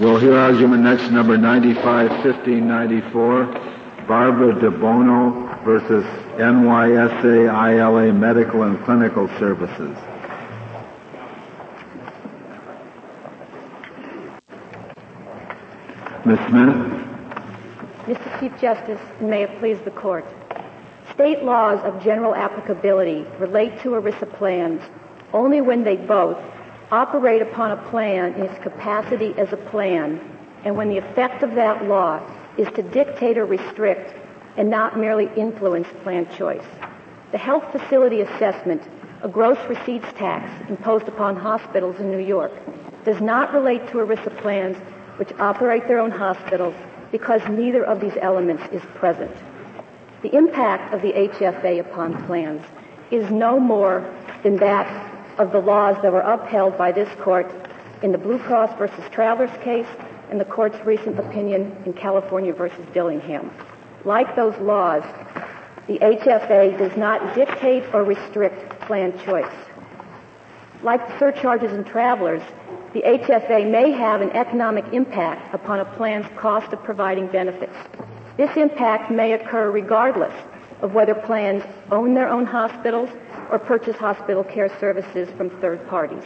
We'll hear argument next, number 951594, Barbara DeBuono versus NYSA ILA Medical and Clinical Services. Ms. Smith? Mr. Chief Justice, and may it please the Court. State laws of general applicability relate to ERISA plans only when they both operate upon a plan in its capacity as a plan and when the effect of that law is to dictate or restrict and not merely influence plan choice. The health facility assessment, a gross receipts tax imposed upon hospitals in New York, does not relate to ERISA plans which operate their own hospitals because neither of these elements is present. The impact of the HFA upon plans is no more than that of the laws that were upheld by this court in the Blue Cross versus Travelers case and the court's recent opinion in California versus Dillingham. Like those laws, the HFA does not dictate or restrict plan choice. Like the surcharges in Travelers, the HFA may have an economic impact upon a plan's cost of providing benefits. This impact may occur regardless of whether plans own their own hospitals or purchase hospital care services from third parties.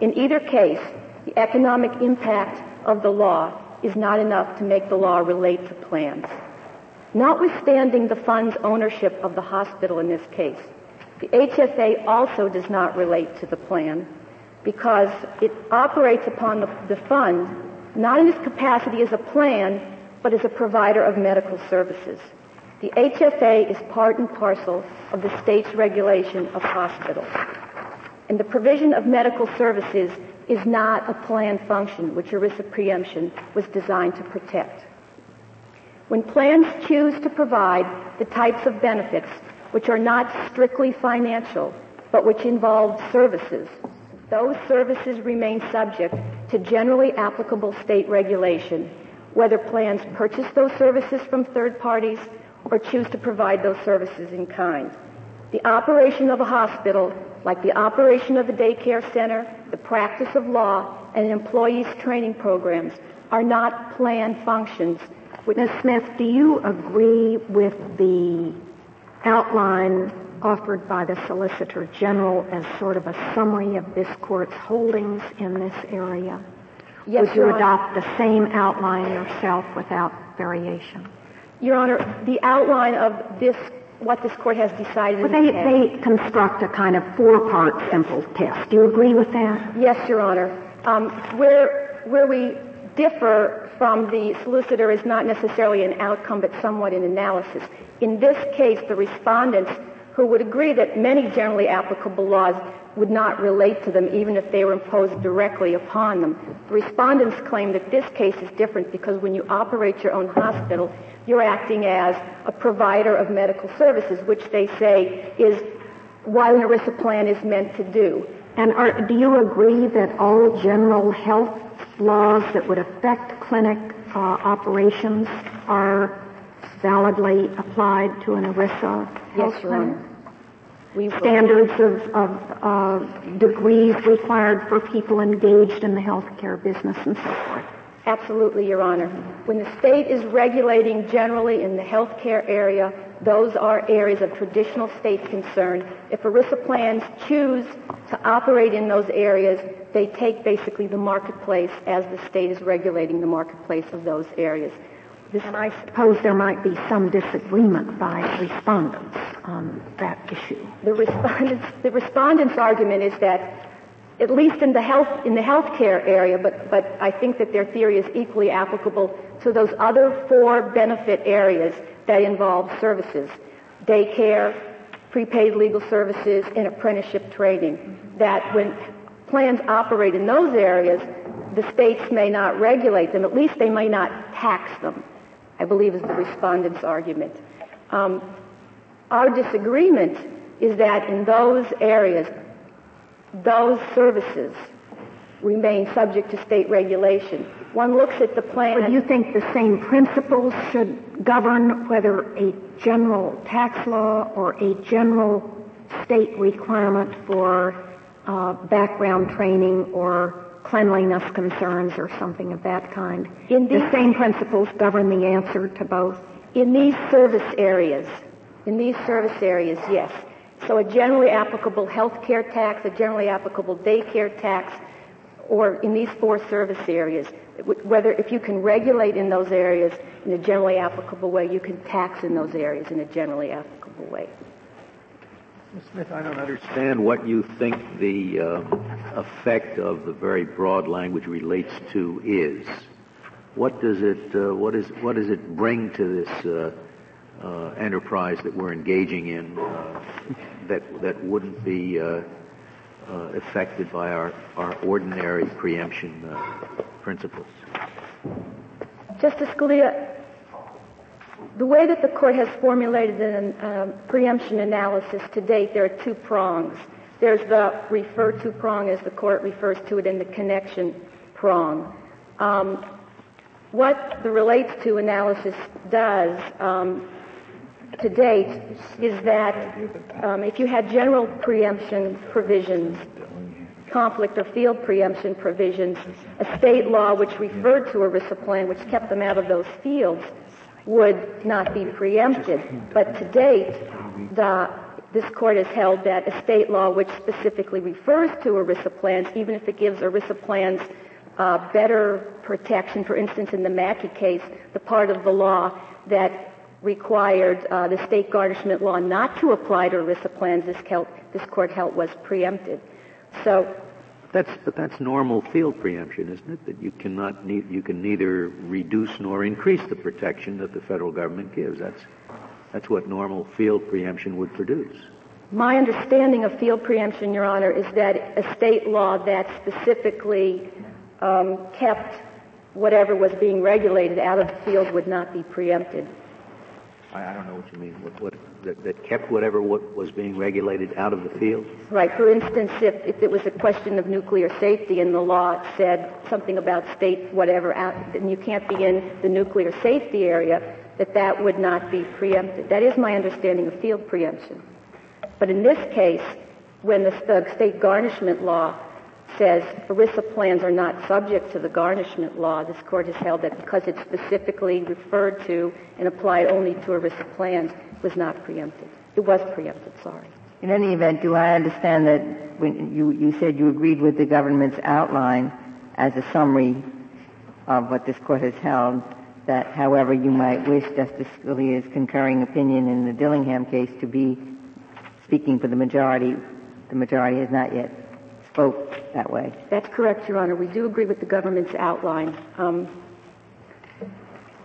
In either case, the economic impact of the law is not enough to make the law relate to plans. Notwithstanding the fund's ownership of the hospital in this case, the HFA also does not relate to the plan because it operates upon the, the fund not in its capacity as a plan, but as a provider of medical services. The HFA is part and parcel of the state's regulation of hospitals. And the provision of medical services is not a planned function which ERISA preemption was designed to protect. When plans choose to provide the types of benefits which are not strictly financial, but which involve services, those services remain subject to generally applicable state regulation, whether plans purchase those services from third parties or choose to provide those services in kind. The operation of a hospital, like the operation of a daycare center, the practice of law, and employees' training programs, are not planned functions. Ms. Smith, do you agree with the outline offered by the Solicitor General as sort of a summary of this court's holdings in this area? Yes, Would you adopt the same outline yourself without variation? Your Honor, the outline of this, what this court has decided Well, they, they construct a kind of four-part simple test. Do you agree with that? Yes, Your Honor. Um, where, where we differ from the solicitor is not necessarily an outcome, but somewhat an analysis. In this case, the respondents who would agree that many generally applicable laws would not relate to them even if they were imposed directly upon them. The respondents claim that this case is different because when you operate your own hospital, you're acting as a provider of medical services, which they say is what an ERISA plan is meant to do. And are, do you agree that all general health laws that would affect clinic uh, operations are validly applied to an ERISA health Yes? Honor. We Standards of, of uh, degrees required for people engaged in the healthcare business and so forth. Absolutely, Your Honor. When the state is regulating generally in the healthcare area, those are areas of traditional state concern. If ERISA plans choose to operate in those areas, they take basically the marketplace as the state is regulating the marketplace of those areas. This, And I suppose there might be some disagreement by respondents on that issue. the respondents, the respondents' argument is that at least in the health in the healthcare area, but but I think that their theory is equally applicable to those other four benefit areas that involve services: daycare, prepaid legal services, and apprenticeship training. That when plans operate in those areas, the states may not regulate them. At least they may not tax them. I believe is the respondent's argument. Um, our disagreement is that in those areas, those services remain subject to state regulation. One looks at the plan. But do you think the same principles should govern whether a general tax law or a general state requirement for uh, background training or cleanliness concerns or something of that kind. In the same principles govern the answer to both. In these service areas, in these service areas, yes. So a generally applicable health care tax, a generally applicable daycare tax, or in these four service areas, whether if you can regulate in those areas in a generally applicable way, you can tax in those areas in a generally applicable way. Ms. Smith, I don't understand what you think the uh, effect of the very broad language relates to is. What does it uh, what is what does it bring to this uh, uh enterprise that we're engaging in uh, that that wouldn't be uh, affected by our our ordinary preemption principles? Justice Scalia, the way that the court has formulated a um, preemption analysis to date, there are two prongs. There's the refer to prong, as the court refers to it, in the connection prong. Um, what the relates to analysis does um, to date is that um, if you had general preemption provisions, conflict or field preemption provisions, a state law which referred to ERISA plan, which kept them out of those fields, would not be preempted. But to date, the, this court has held that a state law which specifically refers to ERISA plans, even if it gives ERISA plans uh, better protection, for instance, in the Mackey case, the part of the law that required uh, the state garnishment law not to apply to ERISA plans, this, this court held was preempted. So that's but that's normal field preemption, isn't it? That you cannot ne- you can neither reduce nor increase the protection that the federal government gives. That's that's what normal field preemption would produce. My understanding of field preemption, Your Honor, is that a state law that specifically um, kept whatever was being regulated out of the field would not be preempted. I, I don't know what you mean. What, what, that, that, kept whatever what was being regulated out of the field? Right. For instance, if, if it was a question of nuclear safety and the law said something about state whatever then you can't be in the nuclear safety area, that that would not be preempted. That is my understanding of field preemption. But in this case, when the state garnishment law says ERISA plans are not subject to the garnishment law. This court has held that because it's specifically referred to and applied only to ERISA plans, was not preempted. It was preempted, sorry. In any event, do I understand that when you, you said you agreed with the government's outline as a summary of what this court has held, that however you might wish Justice Scalia's concurring opinion in the Dillingham case to be speaking for the majority, the majority has not yet spoke that way. That's correct, Your Honor. We do agree with the government's outline. Um,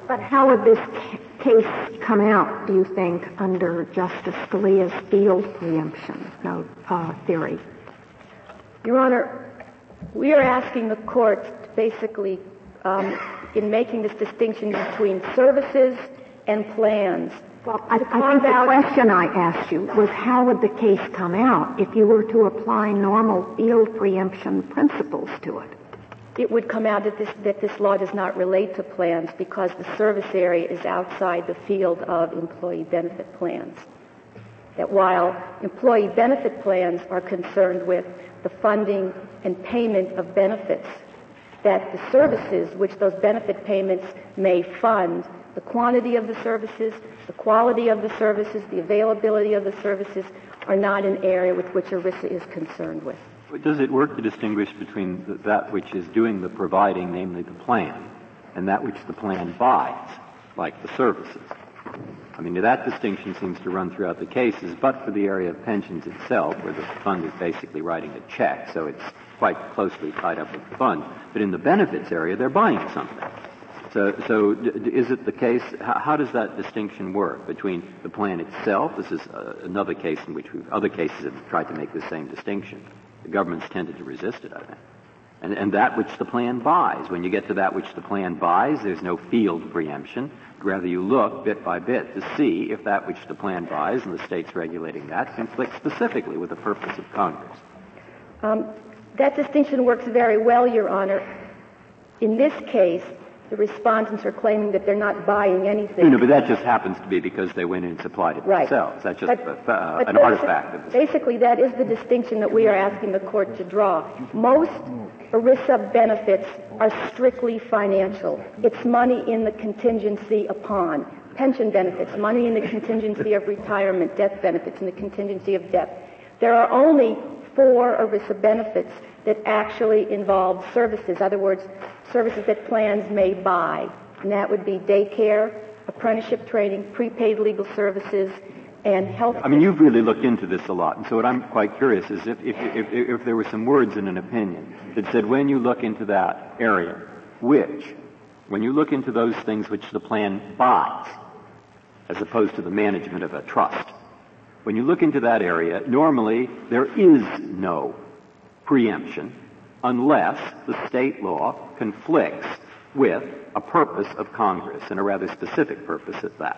but how would this case come out, do you think, under Justice Scalia's field preemption no, uh, theory? Your Honor, we are asking the court to basically, um, in making this distinction between services and plans, well, I, I think the question I asked you was how would the case come out if you were to apply normal field preemption principles to it? It would come out that this, that this law does not relate to plans because the service area is outside the field of employee benefit plans. That while employee benefit plans are concerned with the funding and payment of benefits, that the services which those benefit payments may fund the quantity of the services, the quality of the services, the availability of the services are not an area with which ERISA is concerned with. Does it work to distinguish between that which is doing the providing, namely the plan, and that which the plan buys, like the services? I mean, that distinction seems to run throughout the cases, but for the area of pensions itself, where the fund is basically writing a check, so it's quite closely tied up with the fund. But in the benefits area, they're buying something. So, so d- is it the case? How, how, does that distinction work between the plan itself? This is uh, another case in which other cases have tried to make the same distinction. The government's tended to resist it, I think. And, and that which the plan buys. When you get to that which the plan buys, there's no field preemption. Rather, you look bit by bit to see if that which the plan buys and the state's regulating that conflicts specifically with the purpose of Congress. Um, that distinction works very well, Your Honor. In this case, the respondents are claiming that they're not buying anything. No, but that just happens to be because they went in and supplied it right. themselves. That's just but, uh, but an artifact of Basically, that is the distinction that we are asking the court to draw. Most ERISA benefits are strictly financial. It's money in the contingency upon. Pension benefits, money in the contingency of retirement, death benefits in the contingency of death. There are only four ERISA benefits that actually involve services. In other words, services that plans may buy. And that would be daycare, apprenticeship training, prepaid legal services, and health. I mean, you've really looked into this a lot, and so what I'm quite curious is if, if, if, if there were some words in an opinion that said when you look into that area, which, when you look into those things which the plan buys, as opposed to the management of a trust, when you look into that area, normally there is no preemption unless the state law conflicts with a purpose of Congress and a rather specific purpose at that.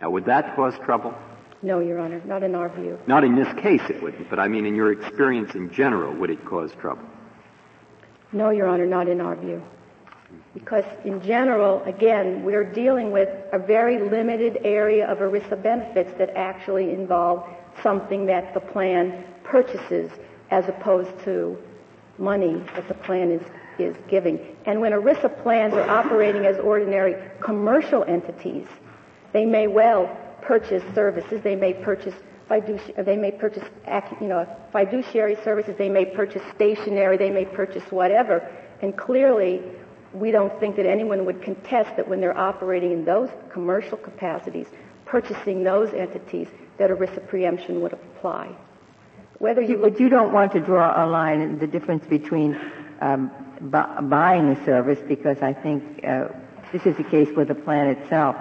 Now, would that cause trouble? No, Your Honor, not in our view. Not in this case it wouldn't, but I mean in your experience in general, would it cause trouble? No, Your Honor, not in our view. Because in general, again, we're dealing with a very limited area of ERISA benefits that actually involve something that the plan purchases as opposed to money that the plan is, is giving. And when ERISA plans are operating as ordinary commercial entities, they may well purchase services. They may purchase fiduciary, they may purchase, you know, fiduciary services. They may purchase stationery. They may purchase whatever. And clearly, we don't think that anyone would contest that when they're operating in those commercial capacities, purchasing those entities, that ERISA preemption would apply. Whether you, but you don't want to draw a line in the difference between um, bu- buying a service because I think uh, this is a case where the plan itself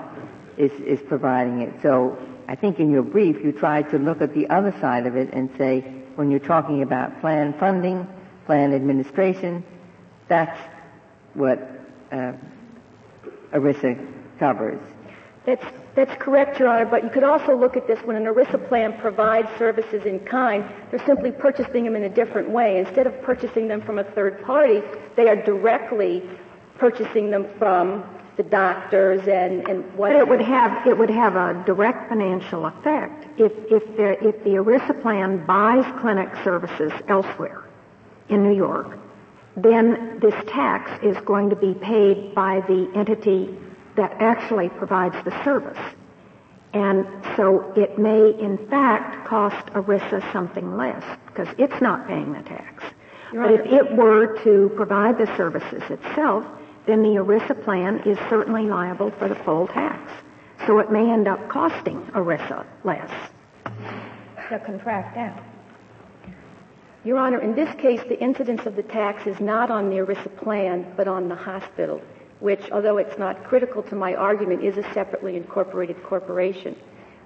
is, is providing it. So I think in your brief you tried to look at the other side of it and say when you're talking about plan funding, plan administration, that's what uh, ERISA covers. That's, that's correct, Your Honor, but you could also look at this when an ERISA plan provides services in kind, they're simply purchasing them in a different way. Instead of purchasing them from a third party, they are directly purchasing them from the doctors and, and what. But it would have it would have a direct financial effect if if the if the ERISA plan buys clinic services elsewhere in New York, then this tax is going to be paid by the entity that actually provides the service. And so it may, in fact, cost ERISA something less because it's not paying the tax. But if it were to provide the services itself, then the ERISA plan is certainly liable for the full tax. So it may end up costing ERISA less to contract out. Your Honor, in this case, the incidence of the tax is not on the ERISA plan, but on the hospital which, although it's not critical to my argument, is a separately incorporated corporation.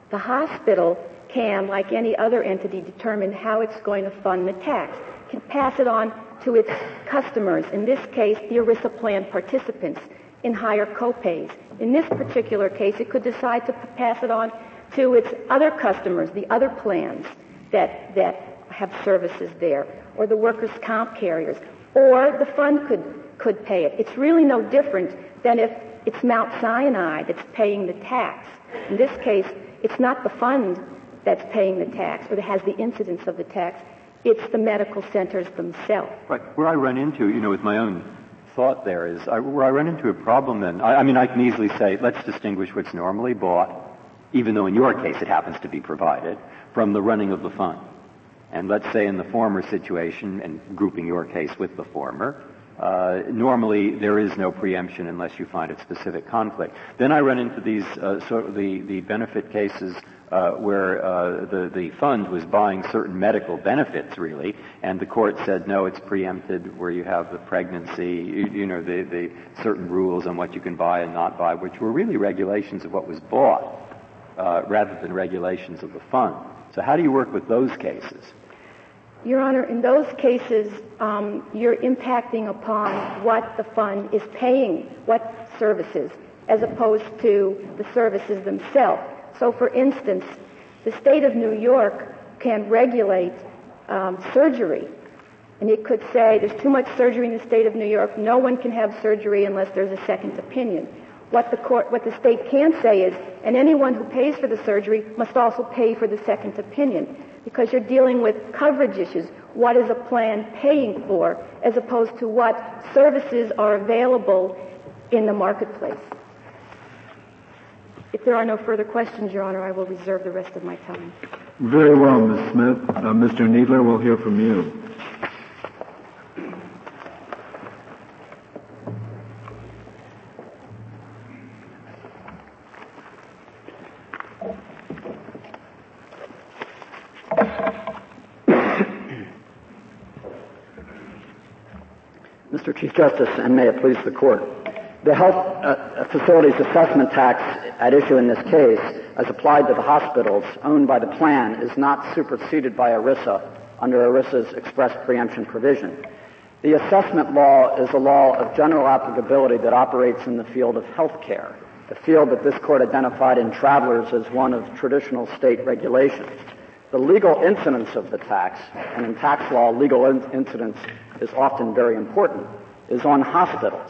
The hospital can, like any other entity, determine how it's going to fund the tax, can pass it on to its customers, in this case, the ERISA plan participants, in higher copays. In this particular case, it could decide to pass it on to its other customers, the other plans that, that have services there, or the workers' comp carriers, or the fund could could pay it. It's really no different than if it's Mount Sinai that's paying the tax. In this case, it's not the fund that's paying the tax or that has the incidence of the tax. It's the medical centers themselves. Right. Where I run into, you know, with my own thought there is, I, where I run into a problem then, I, I mean, I can easily say, let's distinguish what's normally bought, even though in your case it happens to be provided, from the running of the fund. And let's say in the former situation, and grouping your case with the former, uh, normally there is no preemption unless you find a specific conflict. Then I run into these uh, sort of the, the benefit cases uh, where uh, the the fund was buying certain medical benefits really, and the court said no, it's preempted where you have the pregnancy, you, you know, the the certain rules on what you can buy and not buy, which were really regulations of what was bought uh, rather than regulations of the fund. So how do you work with those cases? Your Honor, in those cases, um, you're impacting upon what the fund is paying, what services, as opposed to the services themselves. So, for instance, the state of New York can regulate um, surgery And it could say there's too much surgery in the state of New York. No one can have surgery unless there's a second opinion. What the court, what the state can say is, and anyone who pays for the surgery must also pay for the second opinion because you're dealing with coverage issues. What is a plan paying for as opposed to what services are available in the marketplace? If there are no further questions, Your Honor, I will reserve the rest of my time. Very well, Ms. Smith. Uh, Mr. Kneedler, we'll hear from you. Mr. Chief Justice, and may it please the Court. The health uh, facilities assessment tax at issue in this case, as applied to the hospitals owned by the plan, is not superseded by ERISA under ERISA's express preemption provision. The assessment law is a law of general applicability that operates in the field of health care, a field that this court identified in Travelers as one of traditional state regulations. The legal incidence of the tax, and in tax law, legal in- incidence is often very important, is on hospitals.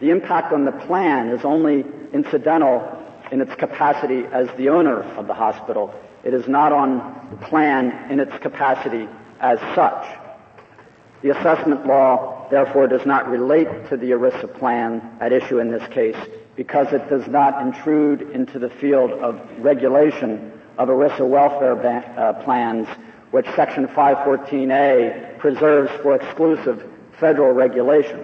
The impact on the plan is only incidental in its capacity as the owner of the hospital. It is not on the plan in its capacity as such. The assessment law, therefore, does not relate to the ERISA plan at issue in this case because it does not intrude into the field of regulation of ERISA welfare ban- uh, plans, which Section 514A preserves for exclusive federal regulation.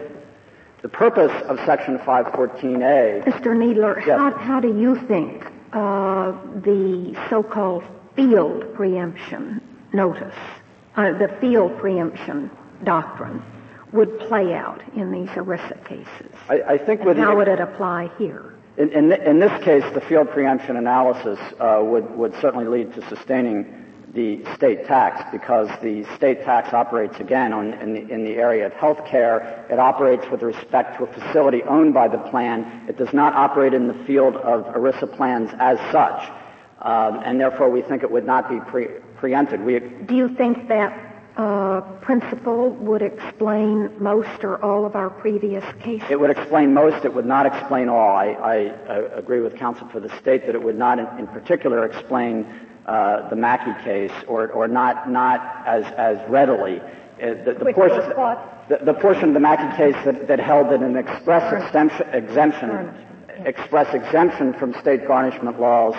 The purpose of Section 514A. Mr. Kneedler, yes. how, how do you think uh, the so-called field preemption notice, uh, the field preemption doctrine, would play out in these ERISA cases? I, I think with how the, would it apply here? In, in, in, this case, the field preemption analysis uh, would, would certainly lead to sustaining the state tax because the state tax operates again on, in, the, in the area of health care. It operates with respect to a facility owned by the plan. It does not operate in the field of ERISA plans as such. Um, and therefore, we think it would not be pre- preempted. We, Do you think that uh, principle would explain most or all of our previous cases? It would explain most. It would not explain all. I, I, I agree with counsel for the state that it would not, in, in particular, explain uh, the Mackey case, or, or not, not as, as readily. Uh, the, the, portion, the, the, portion of the Mackey case that, that held that an express exemption, exemption, express exemption from state garnishment laws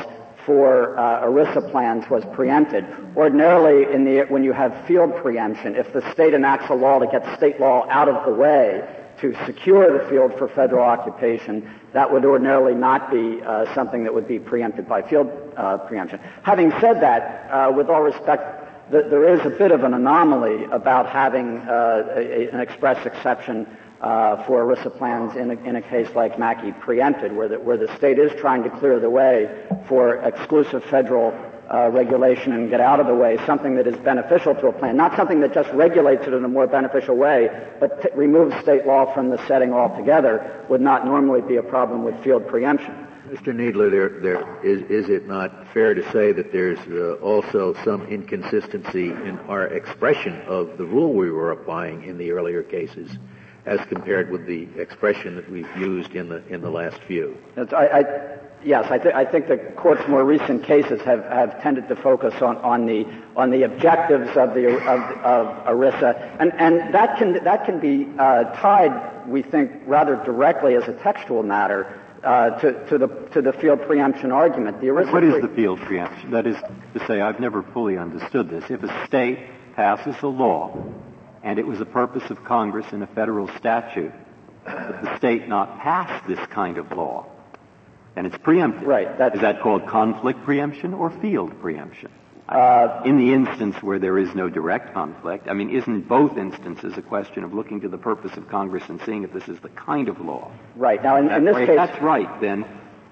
for uh, ERISA plans was preempted. Ordinarily, in the, when you have field preemption, if the state enacts a law to get state law out of the way to secure the field for federal occupation, that would ordinarily not be uh, something that would be preempted by field uh, preemption. Having said that, uh, with all respect, th- there is a bit of an anomaly about having uh, a, an express exception uh, for ERISA plans in a, in a, case like Mackey preempted, where the, where the state is trying to clear the way for exclusive federal uh, regulation and get out of the way something that is beneficial to a plan, not something that just regulates it in a more beneficial way, but t- removes state law from the setting altogether would not normally be a problem with field preemption. Mr. Kneedler, there, there is, is it not fair to say that there's uh, also some inconsistency in our expression of the rule we were applying in the earlier cases? As compared with the expression that we've used in the in the last few. I, I, yes, I, th- I, think the court's more recent cases have, have tended to focus on, on the on the objectives of the of, of ERISA, and and that can that can be uh, tied, we think, rather directly as a textual matter. Uh, to, to, the to the field preemption argument, the ERISA what is the field preemption? That is to say, I've never fully understood this. If a state passes a law and it was the purpose of Congress in a federal statute that the state not pass this kind of law. And it's preempted. Right. That's, Is that called conflict preemption or field preemption? Uh, in the instance where there is no direct conflict, I mean, isn't both instances a question of looking to the purpose of Congress and seeing if this is the kind of law? Right. Now, in, in this if case, that's right, then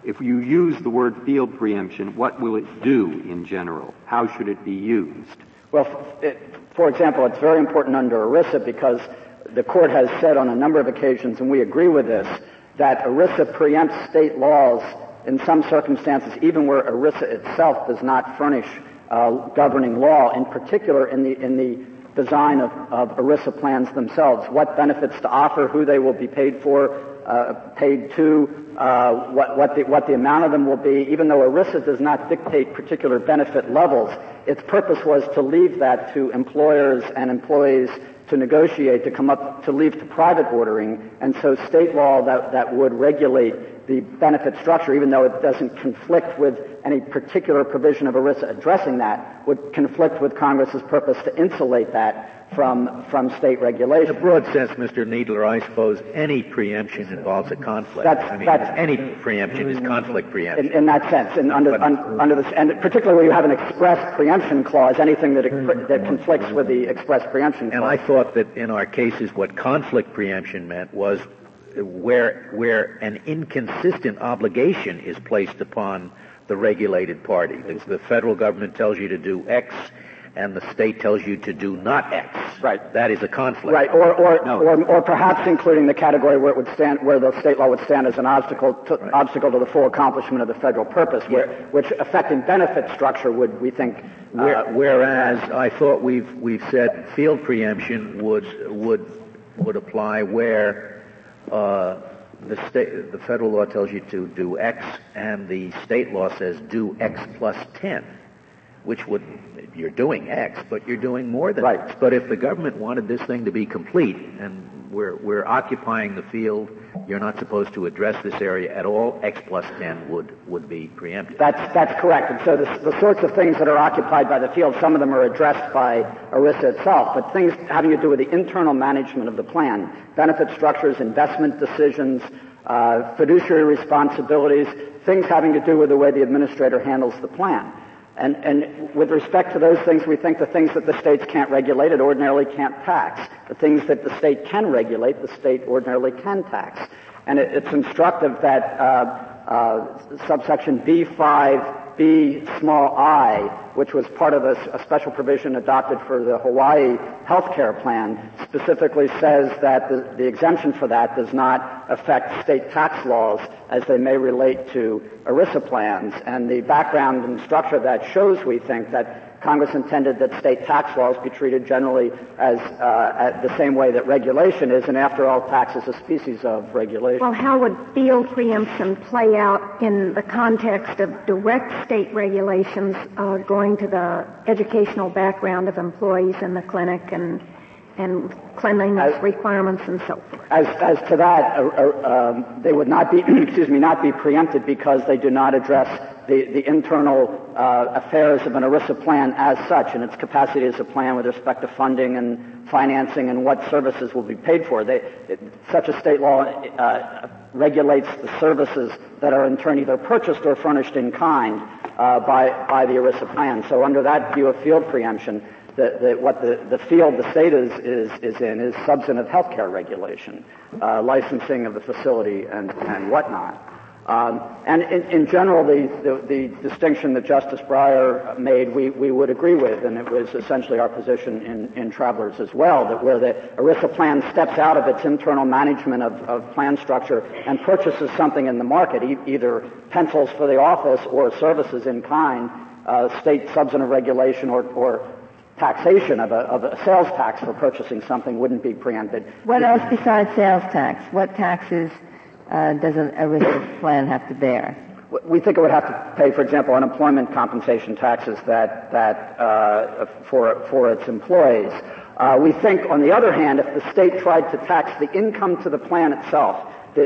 if you use the word field preemption, what will it do in general? How should it be used? Well, it, for example, it's very important under ERISA because the court has said on a number of occasions, and we agree with this, that ERISA preempts state laws in some circumstances, even where ERISA itself does not furnish uh, governing law, in particular in the, in the design of, of ERISA plans themselves, what benefits to offer, who they will be paid for, uh, paid to, uh, what, what, the, what the amount of them will be, even though ERISA does not dictate particular benefit levels, its purpose was to leave that to employers and employees to negotiate, to come up, to leave to private ordering. And so state law that, that would regulate the benefit structure, even though it doesn't conflict with any particular provision of ERISA addressing that, would conflict with Congress's purpose to insulate that from, from state regulation. In a broad sense, Mr. Kneedler, I suppose any preemption involves a conflict. That's, I mean, that's, any preemption is conflict preemption. In, in that sense, and under, But- un, under this, and particularly where you have an express preemption clause, anything that, that conflicts with the express preemption And. I thought that in our cases, what conflict preemption meant was where where an inconsistent obligation is placed upon the regulated party. The, the federal government tells you to do X, and the state tells you to do not X. Right. That is a conflict. Right, or, or, No. or, or perhaps including the category where it would stand, where the state law would stand as an obstacle to, Right. obstacle to the full accomplishment of the federal purpose, where, which affecting benefit structure would, we think, uh, whereas I thought we've we've said field preemption would would would apply where uh, the state the federal law tells you to do X and the state law says do X plus ten, which would you're doing X, but you're doing more than Right. X. But if the government wanted this thing to be complete and we're we're occupying the field, you're not supposed to address this area at all. X plus ten would would be preempted. That's, that's correct. And so the, the sorts of things that are occupied by the field, some of them are addressed by ERISA itself, but things having to do with the internal management of the plan, benefit structures, investment decisions, uh, fiduciary responsibilities, things having to do with the way the administrator handles the plan. And, and with respect to those things, we think the things that the states can't regulate, it ordinarily can't tax. The things that the state can regulate, the state ordinarily can tax. And it, it's instructive that uh, uh, subsection B5B small i, which was part of a special provision adopted for the Hawaii health care plan, specifically says that the, the exemption for that does not affect state tax laws as they may relate to ERISA plans. And the background and structure of that shows, we think, that Congress intended that state tax laws be treated generally as uh, at the same way that regulation is, and after all, tax is a species of regulation. Well, how would field preemption play out in the context of direct state regulations uh, going to the educational background of employees in the clinic and and cleanliness As- requirements and so forth? As, as to that, uh, uh, um, they would not be, excuse me, not be preempted because they do not address the, the internal uh, affairs of an ERISA plan as such and its capacity as a plan with respect to funding and financing and what services will be paid for. They, it, such a state law uh, regulates the services that are in turn either purchased or furnished in kind uh, by, by the ERISA plan. So under that view of field preemption, the, the, what the, the field the state is, is, is in is substantive healthcare regulation, uh, licensing of the facility and, and whatnot. Um, and in, in general, the, the, the distinction that Justice Breyer made, we, we would agree with, and it was essentially our position in, in Travelers as well, that where the ERISA plan steps out of its internal management of, of plan structure and purchases something in the market, e- either pencils for the office or services in kind, uh, state substantive regulation or, or taxation of a, of a sales tax for purchasing something wouldn't be preempted. What else besides sales tax? What taxes uh, does an ERISA plan have to bear? We think it would have to pay, for example, unemployment compensation taxes that, that, uh, for, for its employees. Uh, we think, on the other hand, if the state tried to tax the income to the plan itself, the,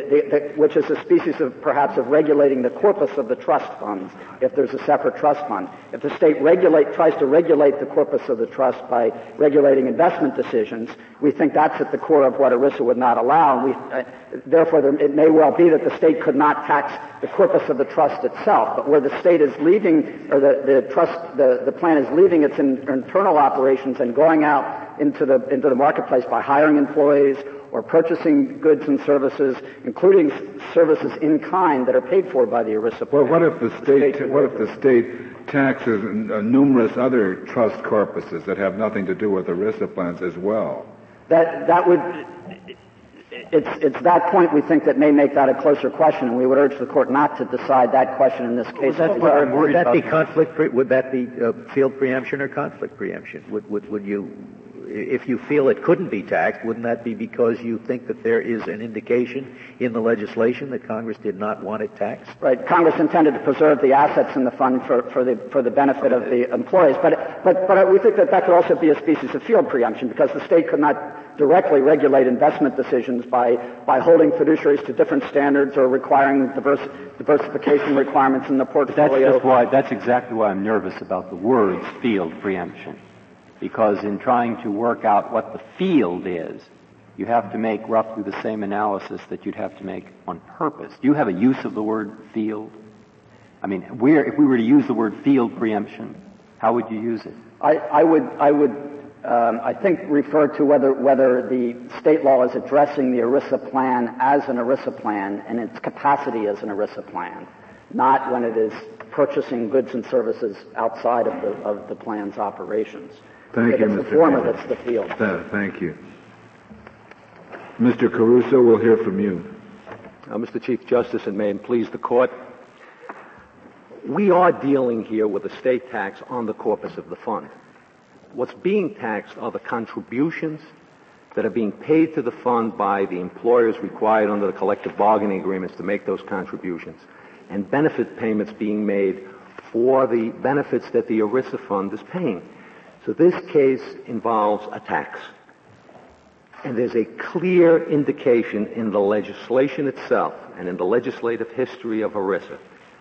the, which is a species of perhaps of regulating the corpus of the trust funds, if there's a separate trust fund. If the state regulate, tries to regulate the corpus of the trust by regulating investment decisions, we think that's at the core of what ERISA would not allow. And we, uh, therefore, there, it may well be that the state could not tax the corpus of the trust itself, but where the state is leaving, or the, the trust, the, the plan is leaving its in, internal operations and going out into the, into the marketplace by hiring employees or purchasing goods and services, including services in kind that are paid for by the ERISA Well, what if the state state, what if the state taxes uh, numerous other trust corpuses that have nothing to do with ERISA plans as well? That, that would, it's, it's that point we think that may make that a closer question, and we would urge the court not to decide that question in this case. Would that, because we're would worried that be conflict? Pre- would that be uh, field preemption or conflict preemption? Would, would, would you, if you feel it couldn't be taxed, wouldn't that be because you think that there is an indication in the legislation that Congress did not want it taxed? Right. Congress intended to preserve the assets in the fund for, for the for the benefit of the employees, but but but we think that that could also be a species of field preemption because the state could not directly regulate investment decisions by by holding fiduciaries to different standards or requiring diverse, diversification requirements in the portfolio. That's just why. That's exactly why I'm nervous about the words field preemption because in trying to work out what the field is, you have to make roughly the same analysis that you'd have to make on purpose. Do you have a use of the word field? I mean, if we were to use the word field preemption, how would you use it? I, I would, I would, um, I think refer to whether whether the state law is addressing the ERISA plan as an ERISA plan and its capacity as an ERISA plan, not when it is purchasing goods and services outside of the of the plan's operations. Thank you, it's Mr. the former that's the field. Th- Thank you. Mr. Caruso, we'll hear from you. Uh, Mr. Chief Justice, and may it please the court, we are dealing here with a state tax on the corpus of the fund. What's being taxed are the contributions that are being paid to the fund by the employers required under the collective bargaining agreements to make those contributions, and benefit payments being made for the benefits that the ERISA fund is paying. So this case involves a tax. And there's a clear indication in the legislation itself and in the legislative history of ERISA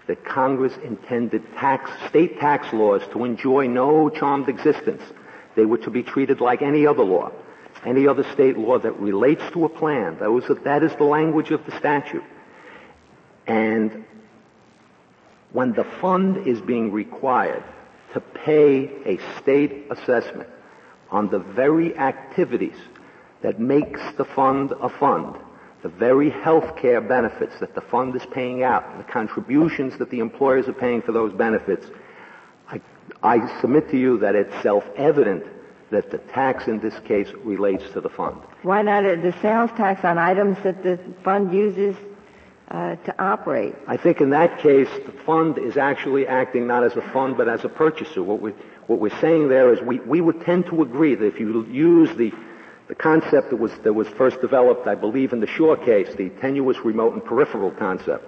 that Congress intended tax, state tax laws to enjoy no charmed existence. They were to be treated like any other law, any other state law that relates to a plan. That, was, that is the language of the statute. And when the fund is being required to pay a state assessment on the very activities that makes the fund a fund, the very health care benefits that the fund is paying out, the contributions that the employers are paying for those benefits, I, I submit to you that it's self-evident that the tax in this case relates to the fund. Why not uh, the sales tax on items that the fund uses uh, to operate? I think in that case, the fund is actually acting not as a fund but as a purchaser. What, we, what we're saying there is we, we would tend to agree that if you use the the concept that was, that was first developed, I believe, in the Shaw case, the tenuous remote and peripheral concept,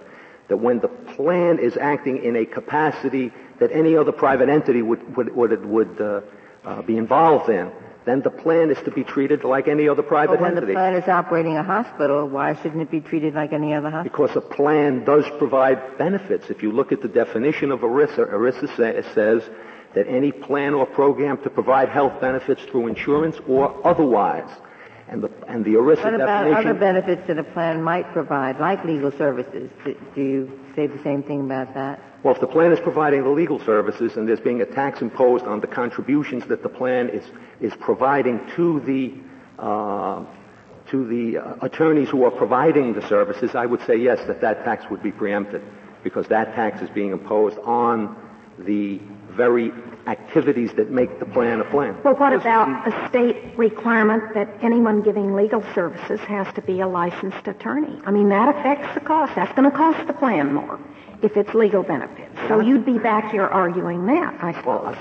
that when the plan is acting in a capacity that any other private entity would, would, would, would uh, uh, be involved in, then the plan is to be treated like any other private when entity. the plan is operating a hospital, why shouldn't it be treated like any other hospital? Because a plan does provide benefits. If you look at the definition of ERISA, ERISA say, says that any plan or program to provide health benefits through insurance or otherwise. And the, and the ERISA What about definition. other benefits that a plan might provide, like legal services? Do, do you say the same thing about that? Well, if the plan is providing the legal services and there's being a tax imposed on the contributions that the plan is, is providing to the, uh, to the uh, attorneys who are providing the services, I would say yes, that that tax would be preempted because that tax is being imposed on the very activities that make the plan a plan. Well, what about a state requirement that anyone giving legal services has to be a licensed attorney? I mean, that affects the cost. That's going to cost the plan more if it's legal benefits. So you'd be back here arguing that, I suppose.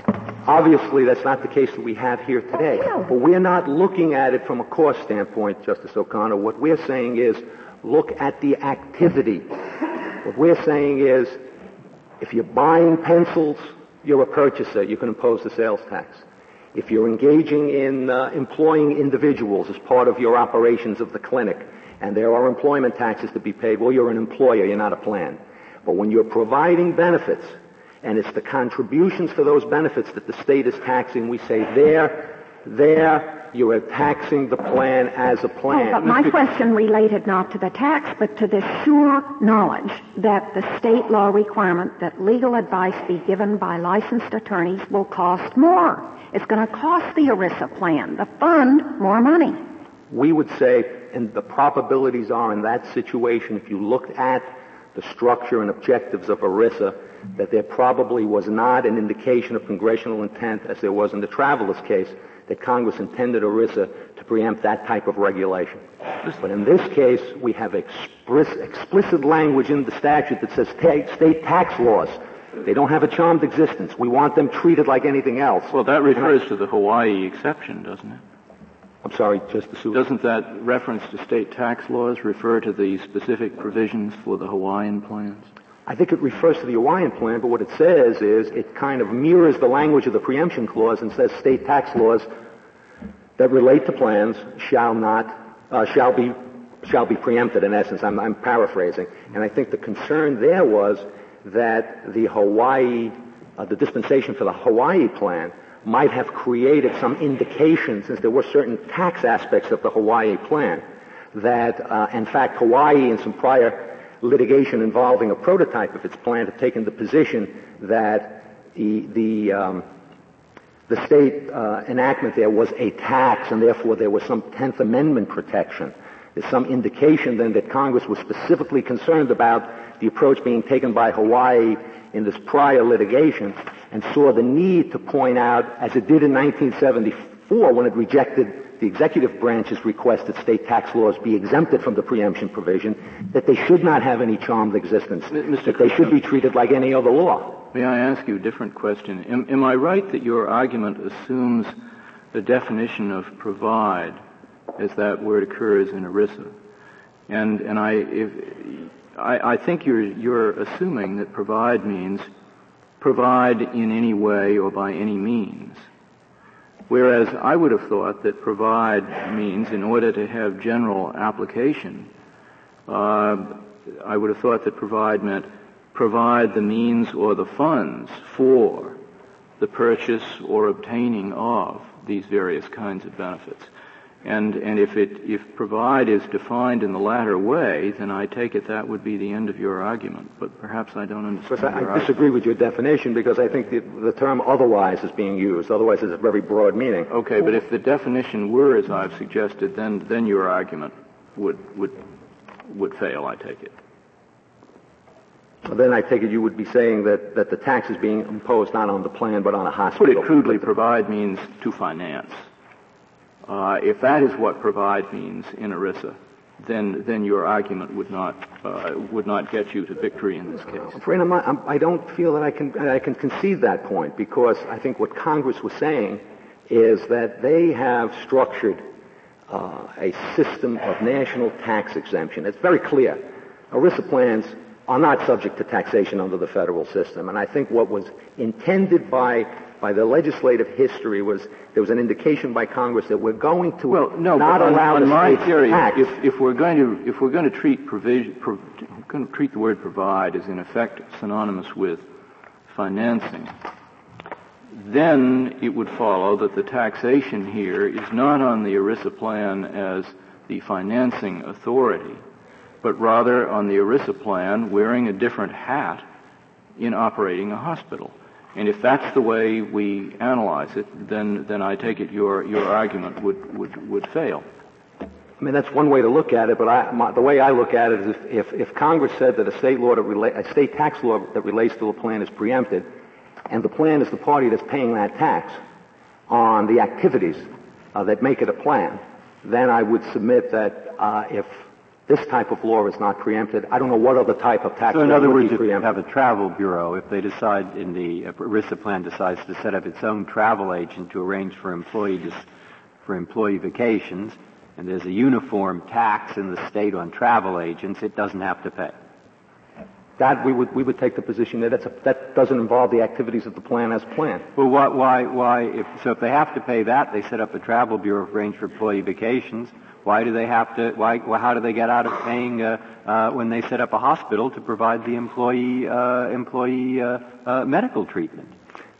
Obviously, that's not the case that we have here today. Oh, no. But we're not looking at it from a cost standpoint, Justice O'Connor. What we're saying is look at the activity. What we're saying is if you're buying pencils, you're a purchaser. You can impose the sales tax. If you're engaging in uh, employing individuals as part of your operations of the clinic, and there are employment taxes to be paid, well, you're an employer, you're not a plan. But when you're providing benefits, and it's the contributions for those benefits that the state is taxing, we say there, there, you are taxing the plan as a plan. Oh, but my question related not to the tax, but to the sure knowledge that the state law requirement that legal advice be given by licensed attorneys will cost more. It's going to cost the ERISA plan, the fund, more money. We would say, and the probabilities are in that situation, if you looked at the structure and objectives of ERISA, that there probably was not an indication of congressional intent, as there was in the Travelers case, that Congress intended ERISA to preempt that type of regulation. But in this case, we have explicit, explicit language in the statute that says state tax laws. They don't have a charmed existence. We want them treated like anything else. Well, that refers to the Hawaii exception, doesn't it? I'm sorry, Justice Souter. Doesn't that reference to state tax laws refer to the specific provisions for the Hawaiian plans? I think it refers to the Hawaiian plan, but what it says is it kind of mirrors the language of the preemption clause and says state tax laws that relate to plans shall not, uh, shall be, shall be preempted in essence. I'm, I'm paraphrasing. And I think the concern there was that the Hawaii, uh, the dispensation for the Hawaii plan might have created some indication, since there were certain tax aspects of the Hawaii plan, that uh, in fact Hawaii in some prior litigation involving a prototype of its plan had taken the position that the, the, um, the state uh, enactment there was a tax and therefore there was some 10th Amendment protection. There's some indication then that Congress was specifically concerned about the approach being taken by Hawaii in this prior litigation and saw the need to point out, as it did in 1974 when it rejected the executive branch's request that state tax laws be exempted from the preemption provision, that they should not have any charmed existence, Mr. that they should be treated like any other law. May I ask you a different question? Am, am I right that your argument assumes the definition of provide as that word occurs in ERISA? And, and I, if, I, I think you're, you're assuming that provide means provide in any way or by any means. Whereas I would have thought that provide means in order to have general application, uh, I would have thought that provide meant provide the means or the funds for the purchase or obtaining of these various kinds of benefits. And, and if it, if provide is defined in the latter way, then I take it that would be the end of your argument. But perhaps I don't understand. I, I disagree with your definition because I think the, the term otherwise is being used. Otherwise has a very broad meaning. Okay, but if the definition were as I've suggested, then, then your argument would, would, would fail, I take it. Well, then I take it you would be saying that, that the tax is being imposed not on the plan but on a hospital. Put it crudely, provide means to finance. Uh, if that is what provide means in ERISA, then then your argument would not uh, would not get you to victory in this case. Friend, I'm not, I'm, I do not feel that I can I can concede that point because I think what Congress was saying is that they have structured uh, a system of national tax exemption. It's very clear. ERISA plans are not subject to taxation under the federal system, and I think what was intended by by the legislative history was there was an indication by Congress that we're going to well, no, not on, allow on the my theory. If, if we're going to if we're going to treat provision, pro, going to treat the word provide as in effect synonymous with financing, then it would follow that the taxation here is not on the ERISA plan as the financing authority, but rather on the ERISA plan wearing a different hat in operating a hospital. And if that's the way we analyze it, then, then I take it your, your argument would, would, would fail. I mean, that's one way to look at it, but I, my, the way I look at it is if, if, if Congress said that a state law rela- a state tax law that relates to a plan is preempted, and the plan is the party that's paying that tax on the activities uh, that make it a plan, then I would submit that uh, if this type of law is not preempted. I don't know what other type of tax so in other words, if you preempted. have a travel bureau, if they decide in the ERISA plan decides to set up its own travel agent to arrange for employees for employee vacations, and there's a uniform tax in the state on travel agents, it doesn't have to pay. That we would we would take the position that that's a, that doesn't involve the activities of the plan as planned. Well, why why why if so if they have to pay that, they set up a travel bureau to arrange for employee vacations. Why do they have to? Why? How do they get out of paying uh, uh, when they set up a hospital to provide the employee uh, employee uh, uh, medical treatment?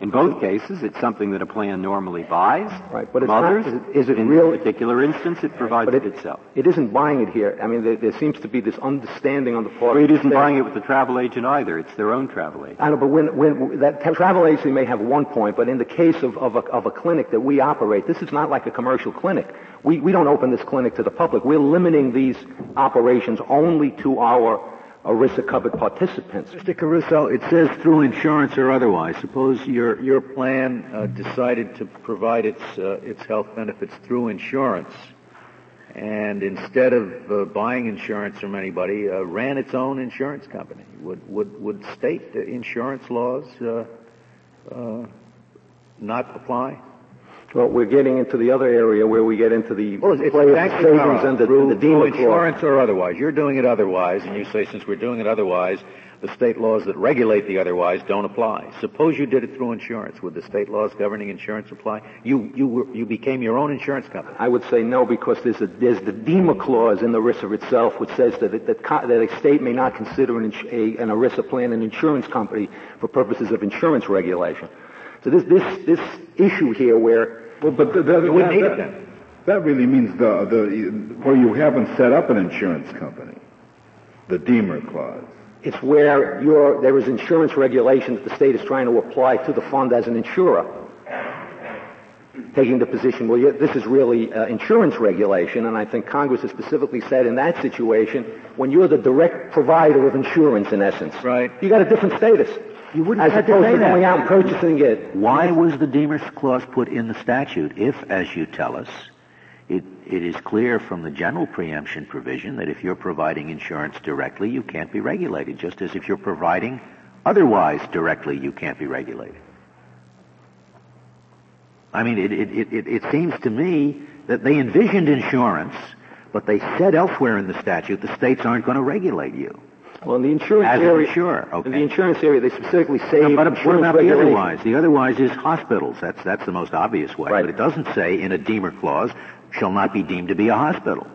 In both cases, it's something that a plan normally buys Right, but it's not- others. is it- is it in real- this particular instance, it provides But it, it, itself. it isn't buying it here. I mean, there, there seems to be this understanding on the part. Well, it isn't buying it with the travel agent either. It's their own travel agent. I know, but when, when that travel agency may have one point, but in the case of, of, a, of a clinic that we operate, this is not like a commercial clinic. We, we don't open this clinic to the public. We're limiting these operations only to our ERISA covered participants. Mr. Caruso, it says through insurance or otherwise. Suppose your your plan uh, decided to provide its uh, its health benefits through insurance, and instead of uh, buying insurance from anybody, uh, ran its own insurance company. Would would would state insurance laws uh, uh, not apply? Well, we're getting into the other area where we get into the Well, it's of savings and the, through, the through insurance clause. or otherwise. You're doing it otherwise, and you say since we're doing it otherwise, the state laws that regulate the otherwise don't apply. Suppose you did it through insurance. Would the state laws governing insurance apply? You you were, you became your own insurance company. I would say no because there's, a, there's the Deemer clause in the ERISA itself which says that, it, that, co- that a state may not consider an, a, an ERISA plan an insurance company for purposes of insurance regulation. So this, this, this issue here where Well, but th- that, You wouldn't that, need it then. that really means the, the, where you haven't set up an insurance company. The Deemer clause. It's where you're, there is insurance regulation that the state is trying to apply to the fund as an insurer. Taking the position, well, yeah, this is really uh, insurance regulation, and I think Congress has specifically said in that situation, when you're the direct provider of insurance, in essence, Right. you got a different status. You wouldn't as have to opposed say to that. going out and purchasing it. Why was the Deemer's clause put in the statute if, as you tell us, it, it is clear from the general preemption provision that if you're providing insurance directly, you can't be regulated, just as if you're providing otherwise directly, you can't be regulated. I mean, it, it, it, it, it seems to me that they envisioned insurance, but they said elsewhere in the statute the states aren't going to regulate you. Well, in the insurance As area, insurer, okay. in the insurance area, they specifically say No, but what about the otherwise? The otherwise is hospitals. That's that's the most obvious way. Right. But it doesn't say in a Deemer clause shall not be deemed to be a hospital.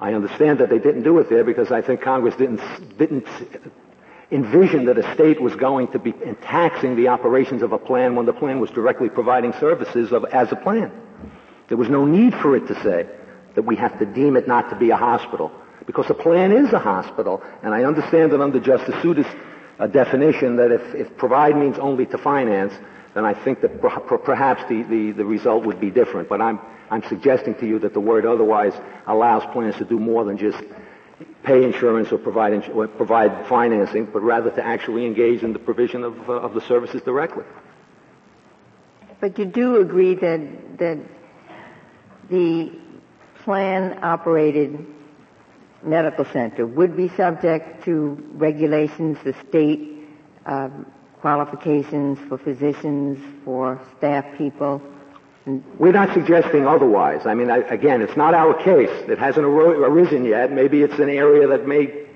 I understand that they didn't do it there because I think Congress didn't didn't envision that a state was going to be taxing the operations of a plan when the plan was directly providing services of, as a plan. There was no need for it to say that we have to deem it not to be a hospital because a plan is a hospital, and I understand that under Justice Souter's uh, definition that if, if provide means only to finance, then I think that per- perhaps the, the, the result would be different. But I'm, I'm suggesting to you that the word otherwise allows plans to do more than just pay insurance or provide, ins- or provide financing, but rather to actually engage in the provision of, uh, of the services directly. But you do agree that, that the plan operated medical center would be subject to regulations, the state um, qualifications for physicians, for staff people. We're not suggesting otherwise. I mean, I, again, it's not our case. It hasn't arisen yet. Maybe it's an area that may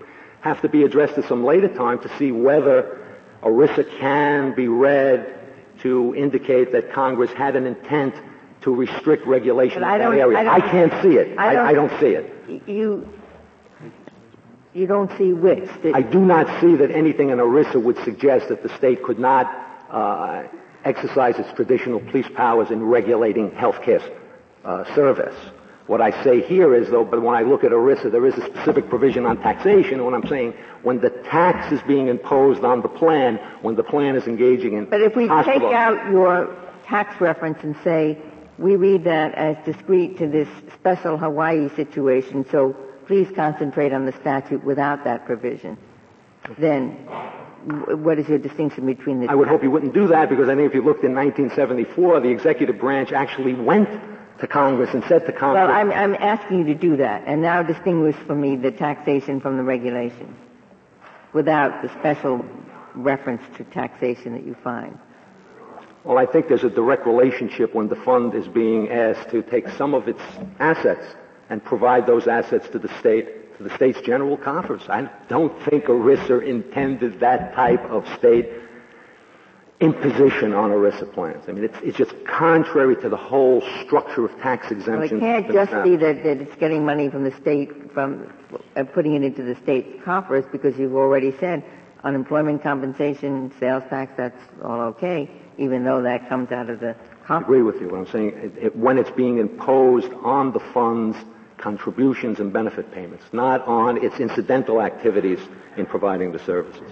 have to be addressed at some later time to see whether ERISA can be read to indicate that Congress had an intent to restrict regulation in that area. I I can't see it. I I, don't- I don't see it. You, you don't see which. I do not see that anything in ERISA would suggest that the state could not uh, exercise its traditional police powers in regulating healthcare uh, service. What I say here is, though, but when I look at ERISA, there is a specific provision on taxation. And what I'm saying, when the tax is being imposed on the plan, when the plan is engaging in But if we take out your tax reference and say, we read that as discrete to this special Hawaii situation, so please concentrate on the statute without that provision, then what is your distinction between the I would hope you wouldn't do that because I think if you looked in 1974, the executive branch actually went to Congress and said to Congress, Well, I'm, I'm asking you to do that, and now distinguish for me the taxation from the regulation, without the special reference to taxation that you find. Well, I think there's a direct relationship when the fund is being asked to take some of its assets and provide those assets to the state, to the state's general coffers. I don't think ERISA intended that type of state imposition on ERISA plans. I mean, it's, it's just contrary to the whole structure of tax Well, it can't just be that, that it's getting money from the state, from uh, putting it into the state's coffers, because you've already said unemployment compensation, sales tax, that's all okay, even though that comes out of the I agree with you. What I'm saying, it, it, when it's being imposed on the fund's contributions and benefit payments, not on its incidental activities in providing the services.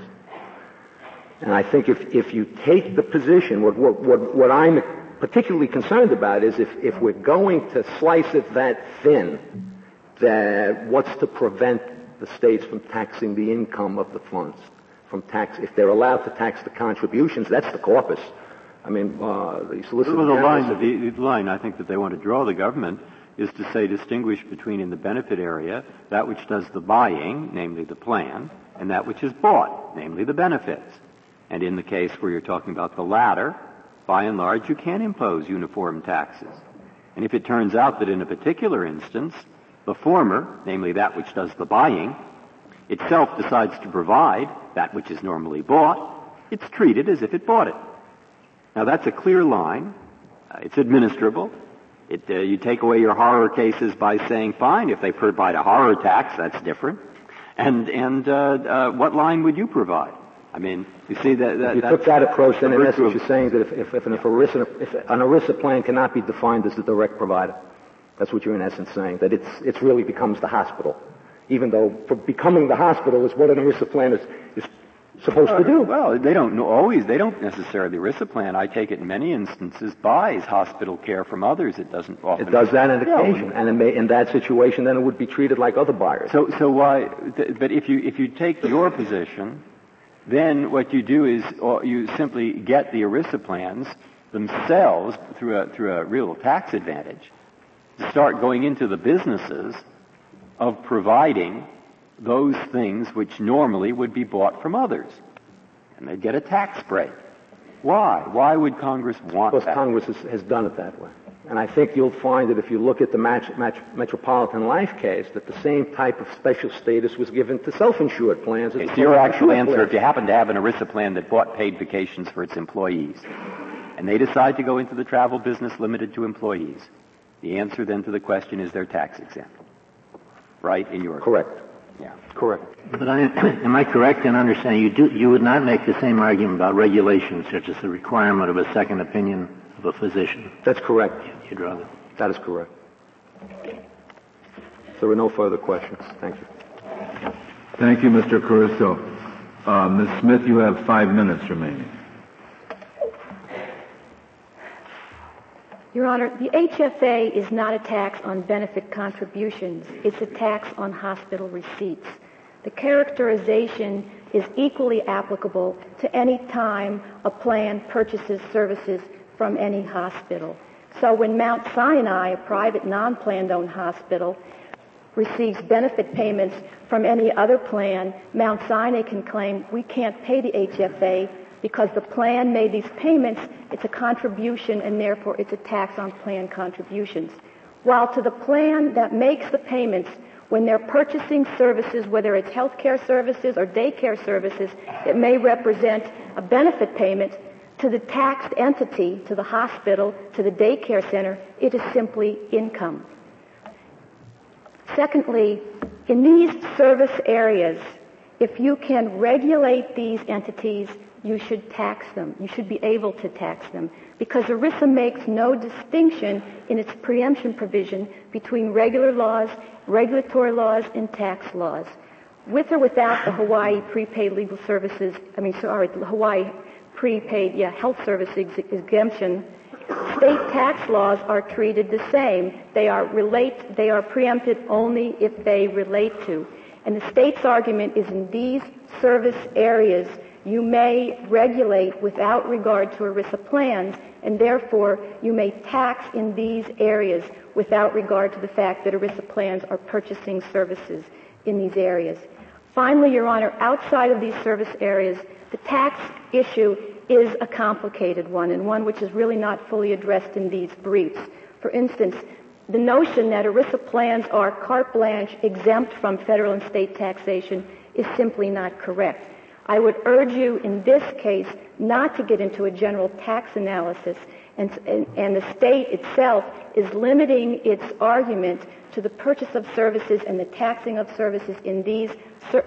And I think if, if you take the position, what, what, what, what I'm particularly concerned about is if, if we're going to slice it that thin, that what's to prevent the states from taxing the income of the funds? From tax, if they're allowed to tax the contributions, that's the corpus. I mean, uh, the Solicitor Well, the line, the, the line I think that they want to draw the government is to say distinguish between in the benefit area that which does the buying, namely the plan, and that which is bought, namely the benefits. And in the case where you're talking about the latter, by and large, you can impose uniform taxes. And if it turns out that in a particular instance, the former, namely that which does the buying, itself decides to provide that which is normally bought, it's treated as if it bought it. Now that's a clear line. Uh, it's administrable. It, uh, you take away your horror cases by saying, fine, if they provide a horror tax, that's different. And, and uh, uh what line would you provide? I mean, you see that. that you took that approach, then in essence you're saying that if, if, if, an, if, ERISA, if an ERISA plan cannot be defined as a direct provider, that's what you're in essence saying, that it's, it's really becomes the hospital. Even though becoming the hospital is what an ERISA plan is, is supposed uh, to do. Well, they don't know, always, they don't necessarily, ERISA plan, I take it in many instances, buys hospital care from others. It doesn't often. It does that on occasion. And in, in, that situation, then it would be treated like other buyers. So, so why, but if you, if you take your position, then what you do is you simply get the ERISA plans themselves through a, through a real tax advantage to start going into the businesses of providing those things which normally would be bought from others. And they get a tax break. Why? Why would Congress want because that? Congress has, has done it that way. And I think you'll find that if you look at the match, match, Metropolitan Life case, that the same type of special status was given to self-insured plans. Okay, so your actual answer, plans. if you happen to have an ERISA plan that bought paid vacations for its employees, and they decide to go into the travel business limited to employees, the answer then to the question is they're tax exempt. Right? In your correct. Yeah. Correct. But I, am I correct in understanding you do you would not make the same argument about regulations such as the requirement of a second opinion of a physician? That's correct. You'd rather. That is correct. There are no further questions. Thank you. Thank you, Mr. Caruso. Uh, Ms. Smith, you have five minutes remaining. Your Honor, the HFA is not a tax on benefit contributions. It's a tax on hospital receipts. The characterization is equally applicable to any time a plan purchases services from any hospital. So when Mount Sinai, a private non-planned owned hospital, receives benefit payments from any other plan, Mount Sinai can claim we can't pay the HFA because the plan made these payments, it's a contribution and therefore it's a tax on plan contributions. While to the plan that makes the payments, when they're purchasing services, whether it's healthcare services or daycare services, it may represent a benefit payment to the taxed entity, to the hospital, to the daycare center, it is simply income. Secondly, in these service areas, if you can regulate these entities, you should tax them. You should be able to tax them because ERISA makes no distinction in its preemption provision between regular laws, regulatory laws, and tax laws. With or without the Hawaii prepaid legal services, I mean, sorry, the Hawaii prepaid yeah, health service ex- exemption, state tax laws are treated the same. They are relate, they are preempted only if they relate to. And the state's argument is in these service areas, you may regulate without regard to ERISA plans, and therefore you may tax in these areas without regard to the fact that ERISA plans are purchasing services in these areas. Finally, Your Honor, outside of these service areas, the tax issue is a complicated one and one which is really not fully addressed in these briefs. For instance, the notion that ERISA plans are carte blanche exempt from federal and state taxation is simply not correct. I would urge you in this case not to get into a general tax analysis and, and, and, the state itself is limiting its argument to the purchase of services and the taxing of services in these,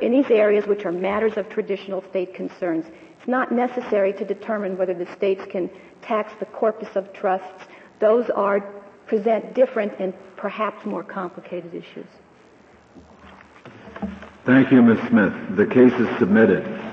in these areas which are matters of traditional state concerns. It's not necessary to determine whether the states can tax the corpus of trusts. Those are present different and perhaps more complicated issues. Thank you, Ms. Smith. The case is submitted.